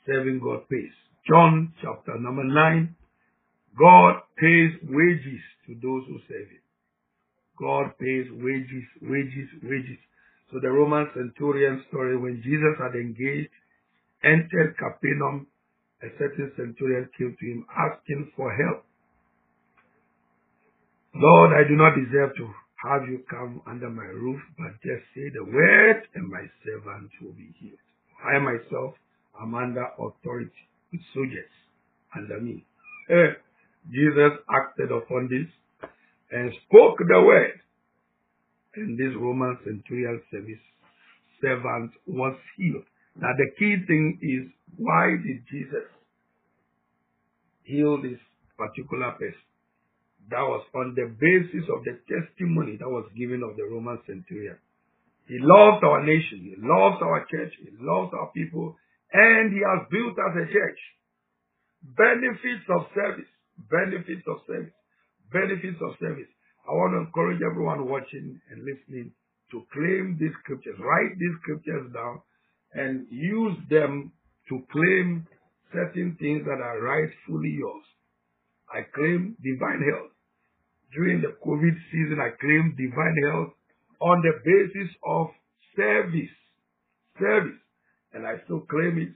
Serving God pays. John chapter number 9. God pays wages to those who serve Him. God pays wages, wages, wages. So the Roman centurion story, when Jesus had engaged, entered Capernaum, a certain centurion came to him asking for help. Lord, I do not deserve to have you come under my roof, but just say the word and my servant will be healed. I myself am under authority with soldiers under me. Jesus acted upon this and spoke the word. And this Roman centurion service servant was healed. Now the key thing is why did Jesus heal this particular person? That was on the basis of the testimony that was given of the Roman centurion. He loves our nation. He loves our church. He loves our people. And he has built us a church. Benefits of service. Benefits of service. Benefits of service. I want to encourage everyone watching and listening to claim these scriptures. Write these scriptures down and use them to claim certain things that are rightfully yours. I claim divine health, during the COVID season, I claimed divine health on the basis of service. Service. And I still claim it.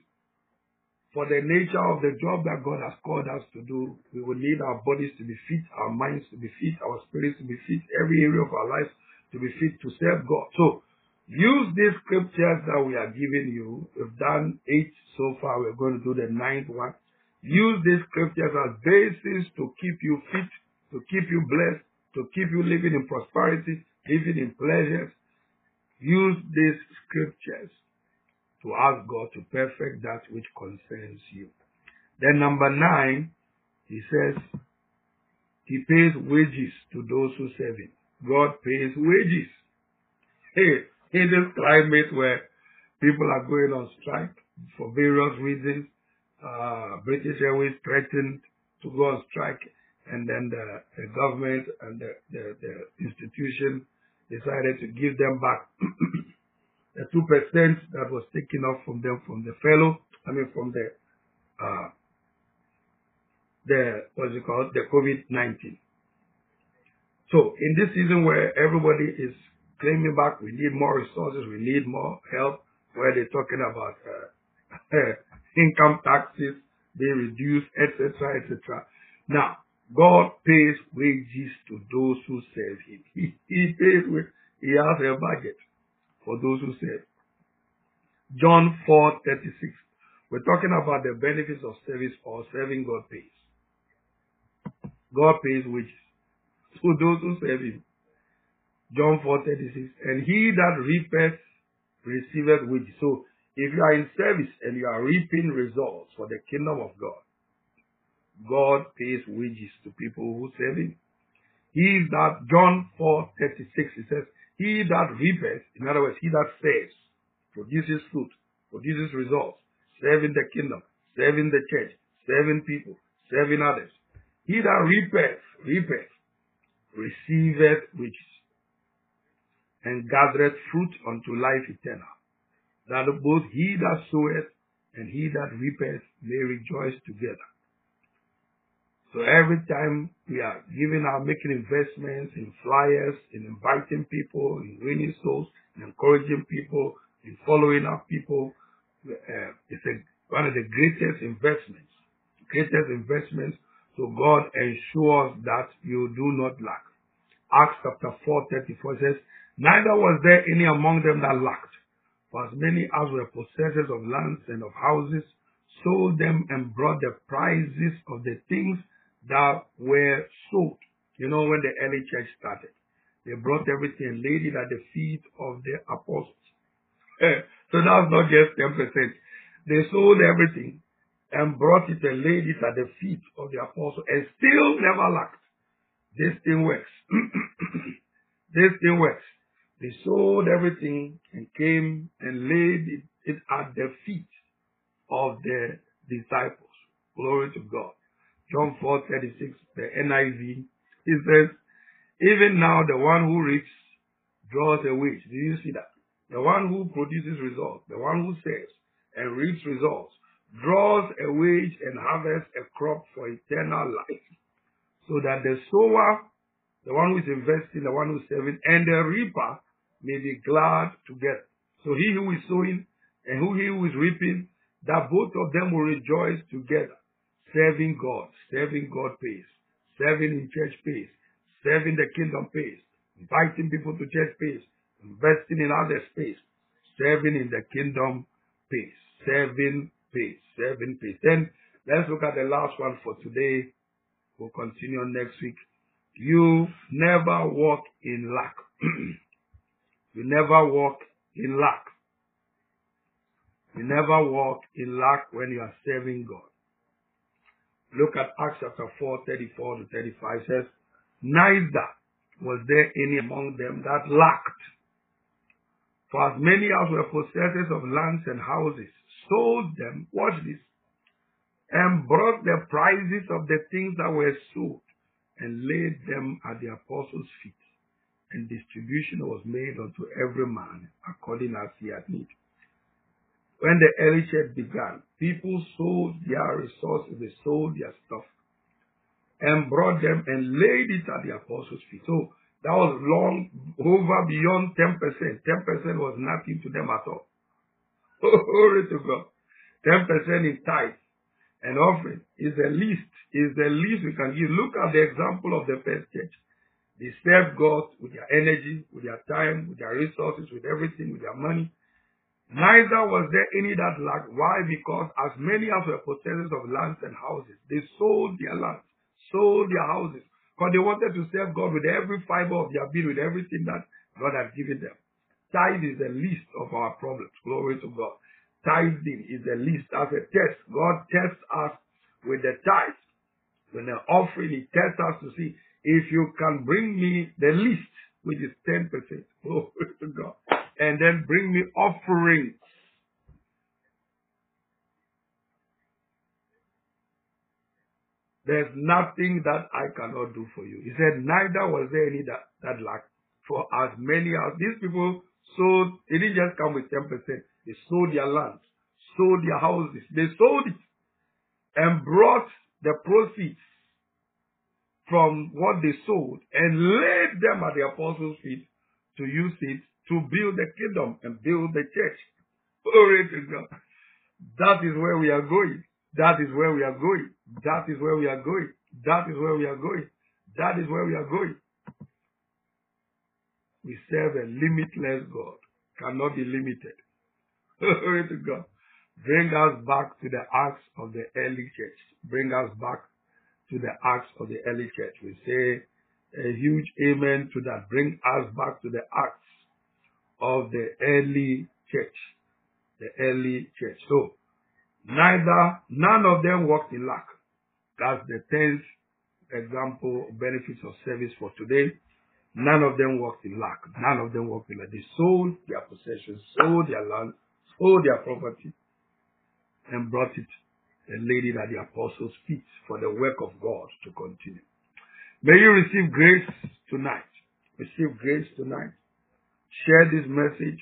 For the nature of the job that God has called us to do, we will need our bodies to be fit, our minds to be fit, our spirits to be fit, every area of our lives to be fit to serve God. So, use these scriptures that we are giving you. We've done eight so far. We're going to do the ninth one. Use these scriptures as basis to keep you fit, to keep you blessed, to keep you living in prosperity, living in pleasures. Use these scriptures to ask God to perfect that which concerns you. Then number nine, he says, he pays wages to those who serve him. God pays wages. Hey, in this climate where people are going on strike for various reasons, uh, British Airways threatened to go on strike, and then the, the government and the, the, the institution decided to give them back [clears throat] the 2% that was taken off from them from the fellow, I mean from the, uh, the, what's it called, the COVID-19. So in this season where everybody is claiming back, we need more resources, we need more help, where they're talking about uh, [laughs] income taxes being reduced, etc., etc. Now, God pays wages to those who serve Him. He, he pays with, He has a budget for those who serve. John 4 36. We're talking about the benefits of service or serving God pays. God pays wages to those who serve Him. John 4 36. And he that reapeth receiveth wages. So if you are in service and you are reaping results for the kingdom of God, God pays wages to people who serve Him. He that, John 4 36, it says, he that reapeth, in other words, he that saves, produces fruit, produces results, serving the kingdom, serving the church, serving people, serving others. He that reapeth, reapeth, receiveth riches, and gathereth fruit unto life eternal, that both he that soweth and he that reapeth may rejoice together. So every time we are giving our making investments in flyers, in inviting people, in winning souls, in encouraging people, in following up people, uh, it's a, one of the greatest investments, greatest investments. So God ensures that you do not lack. Acts chapter 4, 34 says, Neither was there any among them that lacked. For as many as were possessors of lands and of houses sold them and brought the prices of the things that were sold. You know, when the early church started, they brought everything laid it at the feet of the apostles. [laughs] so that's not just 10%. They sold everything and brought it and laid it at the feet of the apostles and still never lacked. This thing works. [clears throat] this thing works. They sold everything and came and laid it, it at the feet of the disciples. Glory to God. John 4:36, the NIV, it says, Even now the one who reaps draws a wage. Do you see that? The one who produces results, the one who saves and reaps results, draws a wage and harvests a crop for eternal life. So that the sower, the one who is investing, the one who is serving, and the reaper may be glad together. So he who is sowing and who he who is reaping, that both of them will rejoice together. Serving God, serving God pays. Serving in church pays. Serving the kingdom pays. Inviting people to church pays. Investing in other space. Serving in the kingdom pays. Serving pays. Serving pays. Then let's look at the last one for today. We'll continue next week. You never walk in lack. [clears throat] you never walk in lack. You never walk in lack when you are serving God. Look at Acts chapter 4, 34 to 35 says, Neither was there any among them that lacked. For as many as were possessors of lands and houses sold them, watch this, and brought the prices of the things that were sold and laid them at the apostles' feet. And distribution was made unto every man according as he had need. When the early church began, people sold their resources, they sold their stuff. and brought them and laid it at the apostles' feet. So that was long, over beyond 10%. 10% was nothing to them at all. [laughs] Glory to God. 10% in tithe and offering is the least, is the least we can give. Look at the example of the first church. They served God with their energy, with their time, with their resources, with everything, with their money. Neither was there any that lacked. Why? Because as many as were possessors of lands and houses, they sold their lands, sold their houses, because they wanted to serve God with every fiber of their being, with everything that God had given them. Tithe is the least of our problems. Glory to God. Tithing is the least as a test. God tests us with the tithe. When an offering, He tests us to see if you can bring me the least, which is 10%. Glory to God. And then bring me offerings. There's nothing that I cannot do for you. He said, neither was there any that, that lacked. For as many as these people sold, they didn't just come with 10%. They sold their land, sold their houses. They sold it and brought the proceeds from what they sold and laid them at the apostles' feet to use it to build the kingdom and build the church. Glory to God. That is where we are going. That is where we are going. That is where we are going. That is where we are going. That is where we are going. We serve a limitless God. Cannot be limited. [laughs] Glory to God. Bring us back to the acts of the early church. Bring us back to the acts of the early church. We say a huge amen to that. Bring us back to the acts of the early church. The early church. So, neither, none of them walked in lack. That's the tenth example benefits of service for today. None of them walked in lack. None of them walked in lack. They sold their possessions, sold their land, sold their property, and brought it and laid it at the apostles' feet for the work of God to continue. May you receive grace tonight. Receive grace tonight. Share this message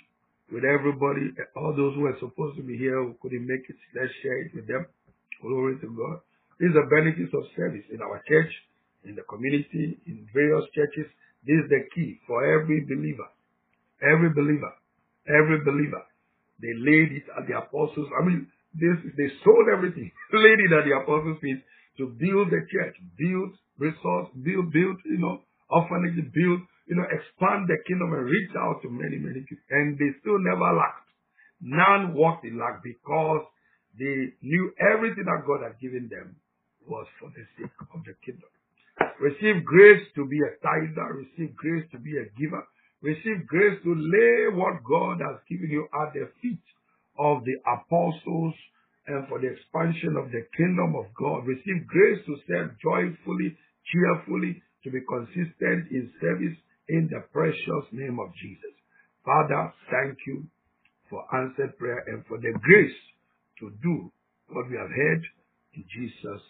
with everybody, all those who are supposed to be here who couldn't make it. Let's share it with them. Glory to God. These are benefits of service in our church, in the community, in various churches. This is the key for every believer. Every believer. Every believer. They laid it at the apostles. I mean, this, they sold everything, [laughs] laid it at the apostles' feet to build the church, build resource, build, build, you know, orphanage, build, you know, expand the kingdom and reach out to many, many people. And they still never lacked. None walked in lack because they knew everything that God had given them was for the sake of the kingdom. Receive grace to be a tither. Receive grace to be a giver. Receive grace to lay what God has given you at the feet of the apostles and for the expansion of the kingdom of God. Receive grace to serve joyfully, cheerfully, to be consistent in service in the precious name of Jesus. Father, thank you for answered prayer and for the grace to do what we have heard in Jesus'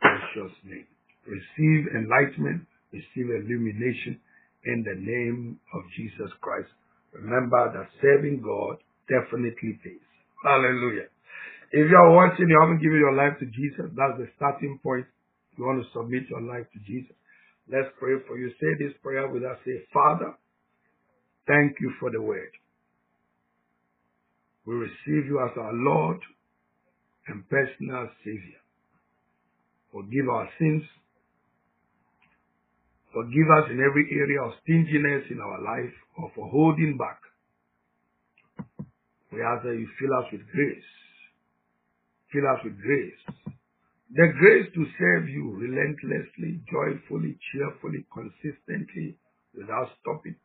precious name. Receive enlightenment, receive illumination in the name of Jesus Christ. Remember that serving God definitely pays. Hallelujah. If you are watching, you haven't given your life to Jesus, that's the starting point. You want to submit your life to Jesus. Let's pray for you. Say this prayer with us. Say, Father, thank you for the word. We receive you as our Lord and personal Savior. Forgive our sins. Forgive us in every area of stinginess in our life or for holding back. We ask that you fill us with grace. Fill us with grace. The grace to serve you relentlessly, joyfully, cheerfully, consistently, without stopping.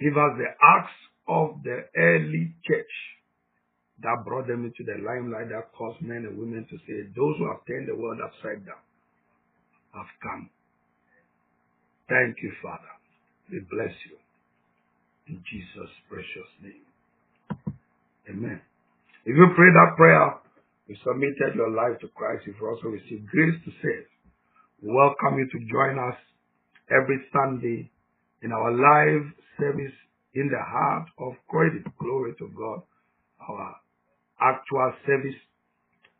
Give us the acts of the early church that brought them into the limelight that caused men and women to say, those who have turned the world upside down have come. Thank you, Father. We bless you. In Jesus' precious name. Amen. If you pray that prayer, you submitted your life to Christ, you've also received grace to save. We welcome you to join us every Sunday in our live service in the heart of Croydon. Glory to God. Our actual service,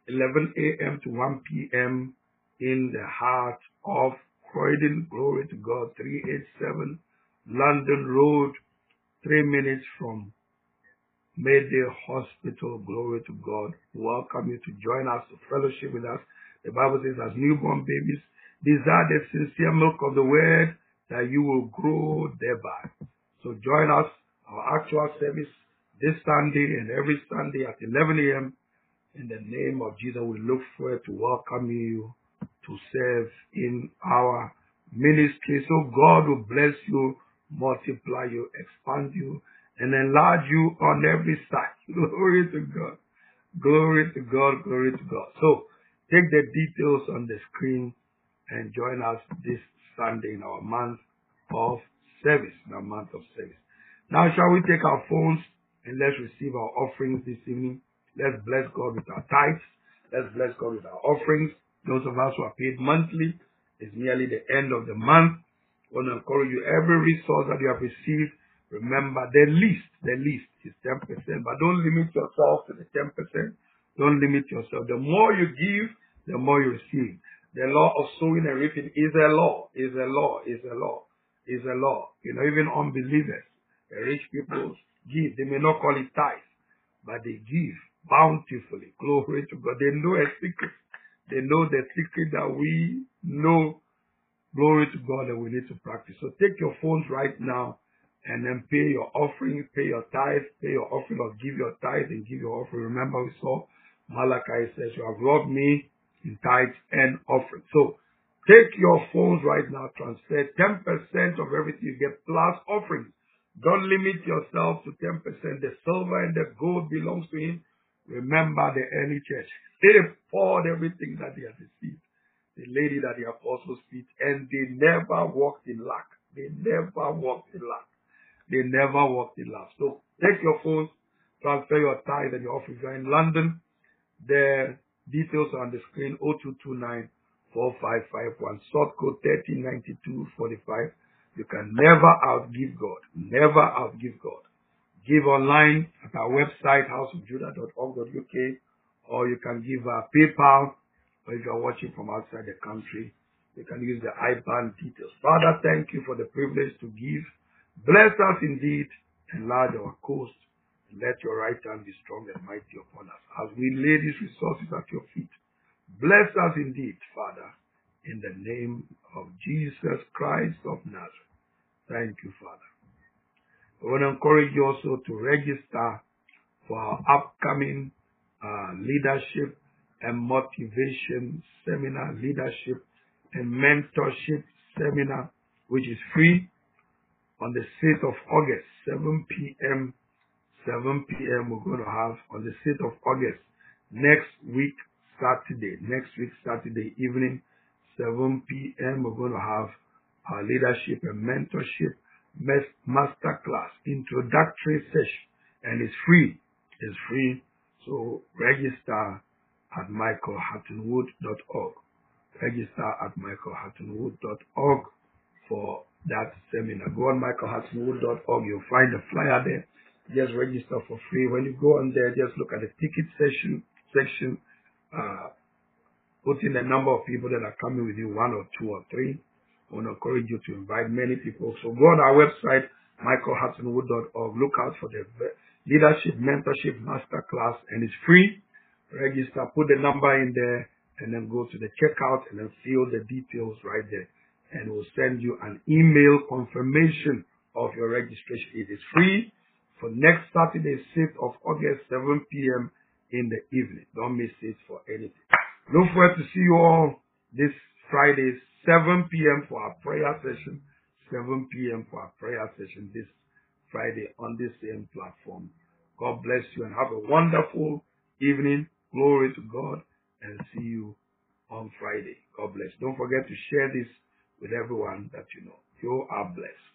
11 a.m. to 1 p.m. in the heart of Croydon. Glory to God. 387 London Road, three minutes from Mayday Hospital. Glory to God. Welcome you to join us, to fellowship with us. The Bible says, as newborn babies, desire the sincere milk of the word that you will grow thereby. So join us, our actual service this Sunday and every Sunday at 11 a.m. In the name of Jesus, we look forward to welcome you to serve in our ministry. So God will bless you, multiply you, expand you, and enlarge you on every side. [laughs] Glory to God. Glory to God. Glory to God. So take the details on the screen and join us this Sunday in our month of service, in our month of service. Now shall we take our phones and let's receive our offerings this evening. Let's bless God with our tithes. Let's bless God with our offerings. Those of us who are paid monthly, it's nearly the end of the month. I want to encourage you, every resource that you have received, remember the least, the least is 10%, but don't limit yourself to the 10%. Don't limit yourself. The more you give, the more you receive. The law of sowing and reaping is a law, is a law, is a law, is a law. You know, even unbelievers, the rich people give. They may not call it tithe, but they give bountifully. Glory to God. They know a secret. They know the secret that we know. Glory to God that we need to practice. So take your phones right now and then pay your offering, pay your tithe, pay your offering or give your tithe and give your offering. Remember we saw Malachi says, you have robbed me in tithes and offering. So take your phones right now, transfer 10% of everything you get plus offerings. Don't limit yourself to 10%. The silver and the gold belongs to him. Remember the early church. They poured everything that they had received. The lady that the apostles feet, and they never walked in lack. They never walked in lack. They never walked in lack. So take your phones, transfer your tithe and your offering. You're in London. The details are on the screen 0229 4551, sort code 139245. You can never outgive God. Never outgive God. Give online at our website, houseofjudah.org.uk, or you can give a PayPal, or if you are watching from outside the country, you can use the IBAN details. Father, thank you for the privilege to give. Bless us indeed, enlarge our coast, and let your right hand be strong and mighty upon us as we lay these resources at your feet. Bless us indeed, Father, in the name of Jesus Christ of Nazareth. Thank you, Father. I want to encourage you also to register for our upcoming uh, leadership and motivation seminar, leadership and mentorship seminar, which is free on the 6th of August, 7 p.m. 7 p.m. We're going to have on the 6th of August, next week, Saturday, next week, Saturday evening, 7 p.m. We're going to have our leadership and mentorship master class introductory session and it's free. It's free. So register at michaelhuttonwood.org. Register at michaelhuttonwood.org for that seminar. Go on michaelhuttonwood.org. You'll find the flyer there. Just register for free. When you go on there, just look at the ticket section section. Uh, put in the number of people that are coming with you, one or two or three I want to encourage you to invite many people. So go on our website, michaelhuttonwood.org. Look out for the leadership mentorship masterclass and it's free. Register, put the number in there and then go to the checkout and then fill the details right there. And we'll send you an email confirmation of your registration. It is free for next Saturday, 6th of August, 7 p.m. in the evening. Don't miss it for anything. Look forward to see you all this Friday, 7 p.m. for our prayer session. 7 p.m. for our prayer session this Friday on this same platform. God bless you and have a wonderful evening. Glory to God and see you on Friday. God bless. Don't forget to share this with everyone that you know. You are blessed.